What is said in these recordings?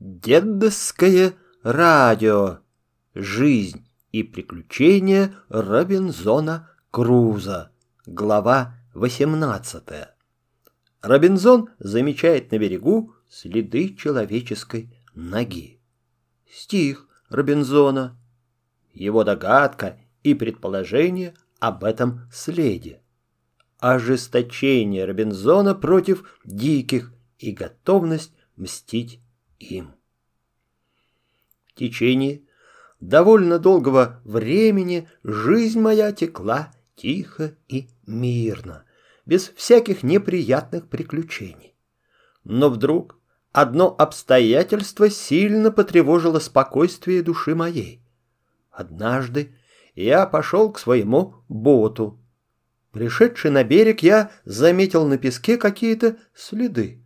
Дедовское радио. Жизнь и приключения Робинзона Круза. Глава 18. Робинзон замечает на берегу следы человеческой ноги. Стих Робинзона. Его догадка и предположение об этом следе. Ожесточение Робинзона против диких и готовность мстить им. В течение довольно долгого времени жизнь моя текла тихо и мирно, без всяких неприятных приключений. Но вдруг одно обстоятельство сильно потревожило спокойствие души моей. Однажды я пошел к своему боту. Пришедший на берег, я заметил на песке какие-то следы.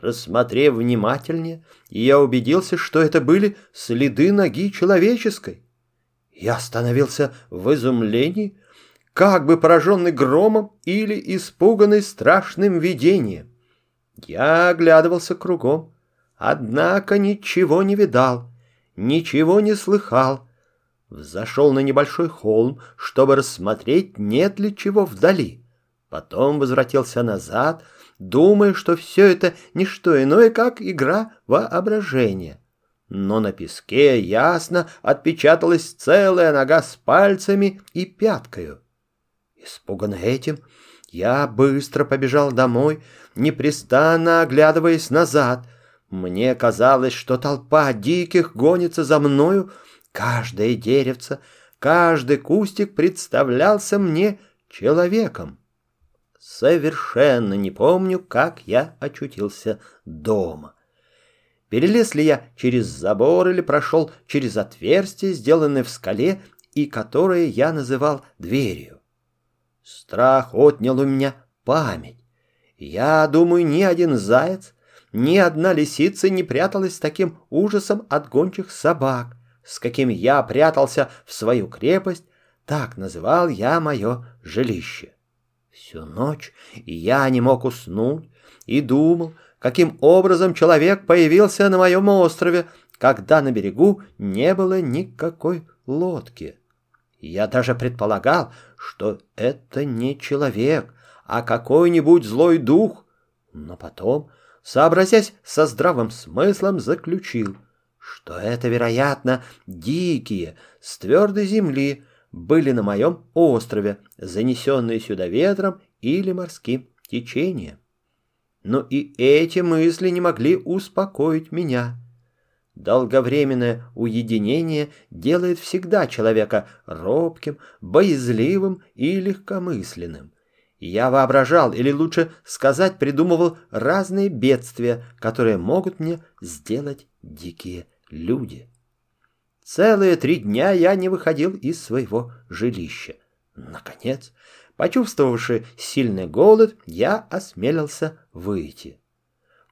Рассмотрев внимательнее, я убедился, что это были следы ноги человеческой. Я остановился в изумлении, как бы пораженный громом или испуганный страшным видением. Я оглядывался кругом, однако ничего не видал, ничего не слыхал. Взошел на небольшой холм, чтобы рассмотреть, нет ли чего вдали. Потом возвратился назад — думая, что все это не что иное, как игра воображения. Но на песке ясно отпечаталась целая нога с пальцами и пяткою. Испуганный этим, я быстро побежал домой, непрестанно оглядываясь назад. Мне казалось, что толпа диких гонится за мною, каждое деревце, каждый кустик представлялся мне человеком. Совершенно не помню, как я очутился дома. Перелез ли я через забор или прошел через отверстие, сделанное в скале, и которое я называл дверью. Страх отнял у меня память. Я думаю, ни один заяц, ни одна лисица не пряталась с таким ужасом от гончих собак, с каким я прятался в свою крепость, так называл я мое жилище. Всю ночь я не мог уснуть и думал, каким образом человек появился на моем острове, когда на берегу не было никакой лодки. Я даже предполагал, что это не человек, а какой-нибудь злой дух, но потом, сообразясь со здравым смыслом, заключил, что это, вероятно, дикие с твердой земли, были на моем острове, занесенные сюда ветром или морским течением. Но и эти мысли не могли успокоить меня. Долговременное уединение делает всегда человека робким, боязливым и легкомысленным. Я воображал, или лучше сказать, придумывал разные бедствия, которые могут мне сделать дикие люди. Целые три дня я не выходил из своего жилища. Наконец, почувствовавши сильный голод, я осмелился выйти.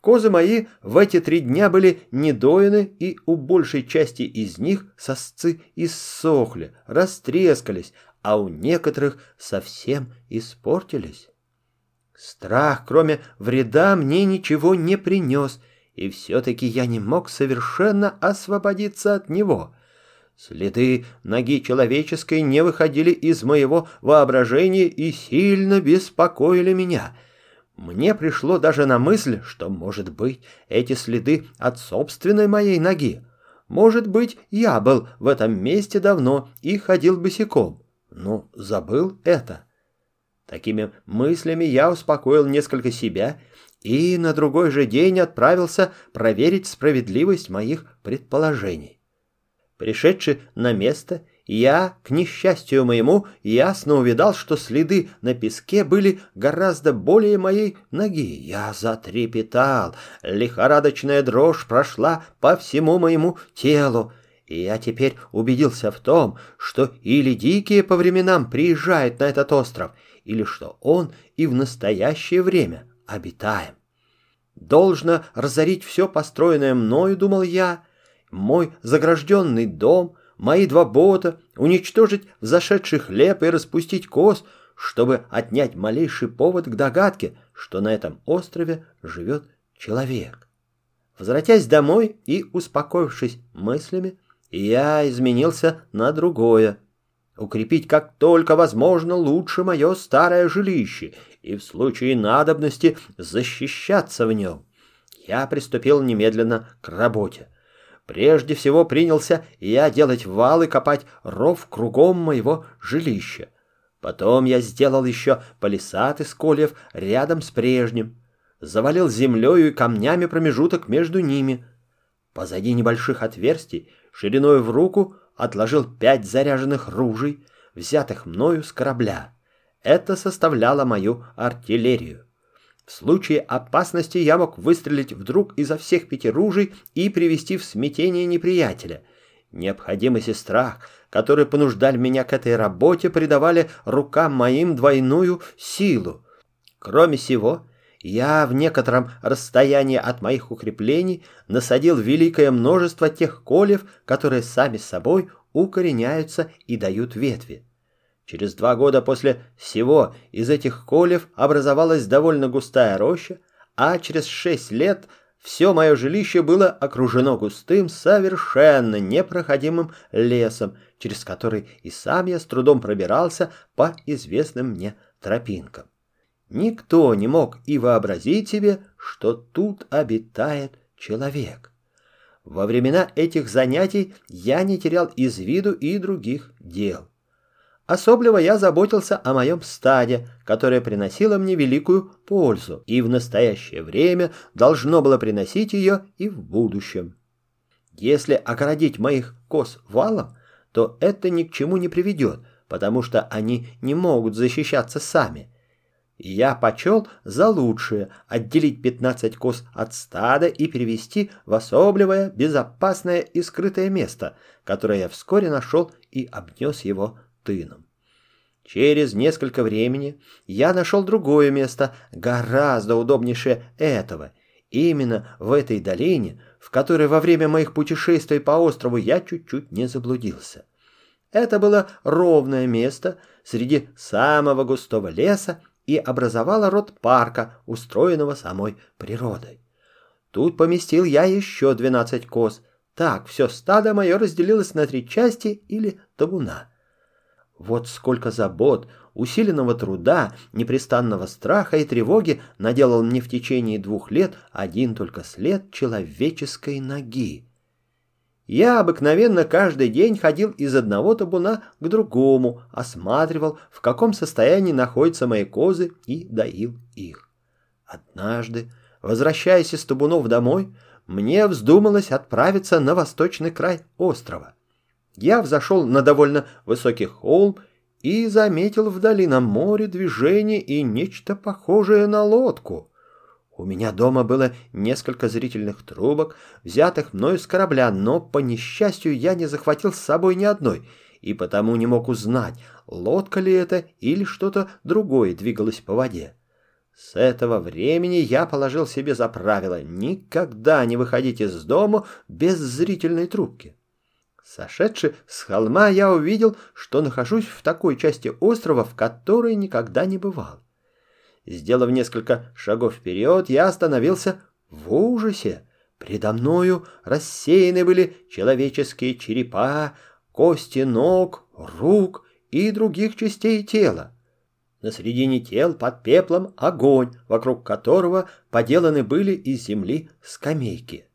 Козы мои в эти три дня были недоены, и у большей части из них сосцы иссохли, растрескались, а у некоторых совсем испортились. Страх, кроме вреда, мне ничего не принес, и все-таки я не мог совершенно освободиться от него — Следы ноги человеческой не выходили из моего воображения и сильно беспокоили меня. Мне пришло даже на мысль, что, может быть, эти следы от собственной моей ноги. Может быть, я был в этом месте давно и ходил босиком, но забыл это. Такими мыслями я успокоил несколько себя и на другой же день отправился проверить справедливость моих предположений. Пришедший на место, я, к несчастью моему, ясно увидал, что следы на песке были гораздо более моей ноги. Я затрепетал, лихорадочная дрожь прошла по всему моему телу. И я теперь убедился в том, что или дикие по временам приезжают на этот остров, или что он и в настоящее время обитаем. Должно разорить все построенное мною, думал я, мой загражденный дом, мои два бота, уничтожить взошедший хлеб и распустить коз, чтобы отнять малейший повод к догадке, что на этом острове живет человек. Возвратясь домой и успокоившись мыслями, я изменился на другое. Укрепить как только возможно лучше мое старое жилище и в случае надобности защищаться в нем. Я приступил немедленно к работе. Прежде всего принялся я делать вал и копать ров кругом моего жилища. Потом я сделал еще палисад из кольев рядом с прежним, завалил землею и камнями промежуток между ними. Позади небольших отверстий, шириной в руку, отложил пять заряженных ружей, взятых мною с корабля. Это составляло мою артиллерию. В случае опасности я мог выстрелить вдруг изо всех пяти ружей и привести в смятение неприятеля. Необходимость и страх, которые понуждали меня к этой работе, придавали рукам моим двойную силу. Кроме сего, я в некотором расстоянии от моих укреплений насадил великое множество тех колев, которые сами собой укореняются и дают ветви. Через два года после всего из этих колев образовалась довольно густая роща, а через шесть лет все мое жилище было окружено густым, совершенно непроходимым лесом, через который и сам я с трудом пробирался по известным мне тропинкам. Никто не мог и вообразить себе, что тут обитает человек. Во времена этих занятий я не терял из виду и других дел. Особливо я заботился о моем стаде, которое приносило мне великую пользу, и в настоящее время должно было приносить ее и в будущем. Если огородить моих коз валом, то это ни к чему не приведет, потому что они не могут защищаться сами. Я почел за лучшее отделить 15 коз от стада и перевести в особливое, безопасное и скрытое место, которое я вскоре нашел и обнес его тыном. Через несколько времени я нашел другое место, гораздо удобнейшее этого. Именно в этой долине, в которой во время моих путешествий по острову я чуть-чуть не заблудился. Это было ровное место среди самого густого леса и образовало род парка, устроенного самой природой. Тут поместил я еще двенадцать коз. Так все стадо мое разделилось на три части или табуна. Вот сколько забот, усиленного труда, непрестанного страха и тревоги наделал мне в течение двух лет один только след человеческой ноги. Я обыкновенно каждый день ходил из одного табуна к другому, осматривал, в каком состоянии находятся мои козы и доил их. Однажды, возвращаясь из табунов домой, мне вздумалось отправиться на восточный край острова я взошел на довольно высокий холм и заметил вдали на море движение и нечто похожее на лодку. У меня дома было несколько зрительных трубок, взятых мною с корабля, но, по несчастью, я не захватил с собой ни одной, и потому не мог узнать, лодка ли это или что-то другое двигалось по воде. С этого времени я положил себе за правило никогда не выходить из дома без зрительной трубки. Сошедший с холма, я увидел, что нахожусь в такой части острова, в которой никогда не бывал. Сделав несколько шагов вперед, я остановился в ужасе. Предо мною рассеяны были человеческие черепа, кости ног, рук и других частей тела. На середине тел под пеплом огонь, вокруг которого поделаны были из земли скамейки.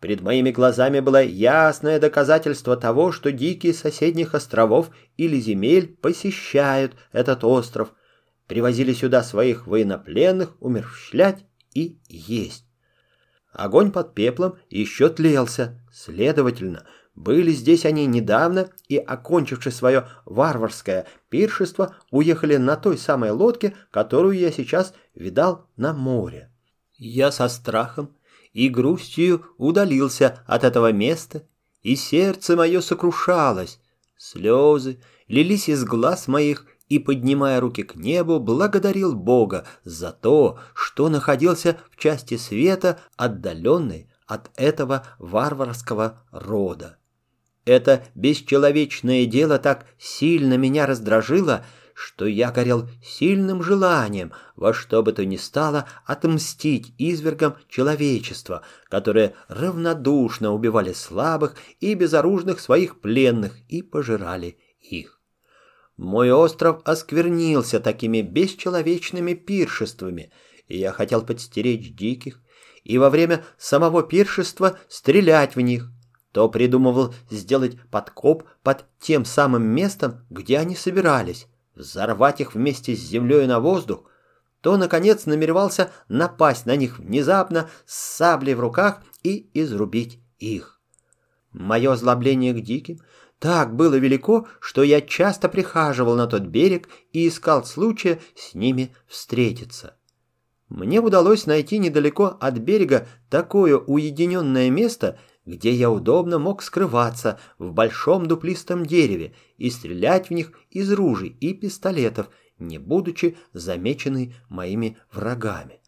Перед моими глазами было ясное доказательство того, что дикие соседних островов или земель посещают этот остров, привозили сюда своих военнопленных умерщвлять и есть. Огонь под пеплом еще тлелся, следовательно, были здесь они недавно и, окончивши свое варварское пиршество, уехали на той самой лодке, которую я сейчас видал на море. Я со страхом и грустью удалился от этого места, и сердце мое сокрушалось, слезы лились из глаз моих, и, поднимая руки к небу, благодарил Бога за то, что находился в части света, отдаленной от этого варварского рода. Это бесчеловечное дело так сильно меня раздражило, что я горел сильным желанием во что бы то ни стало отмстить извергам человечества, которые равнодушно убивали слабых и безоружных своих пленных и пожирали их. Мой остров осквернился такими бесчеловечными пиршествами, и я хотел подстеречь диких, и во время самого пиршества стрелять в них, то придумывал сделать подкоп под тем самым местом, где они собирались, взорвать их вместе с землей на воздух, то, наконец, намеревался напасть на них внезапно с саблей в руках и изрубить их. Мое озлобление к диким так было велико, что я часто прихаживал на тот берег и искал случая с ними встретиться. Мне удалось найти недалеко от берега такое уединенное место, где я удобно мог скрываться в большом дуплистом дереве и стрелять в них из ружей и пистолетов, не будучи замеченный моими врагами.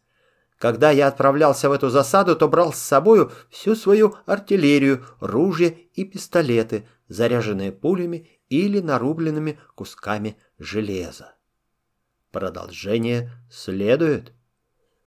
Когда я отправлялся в эту засаду, то брал с собою всю свою артиллерию, ружья и пистолеты, заряженные пулями или нарубленными кусками железа. Продолжение следует.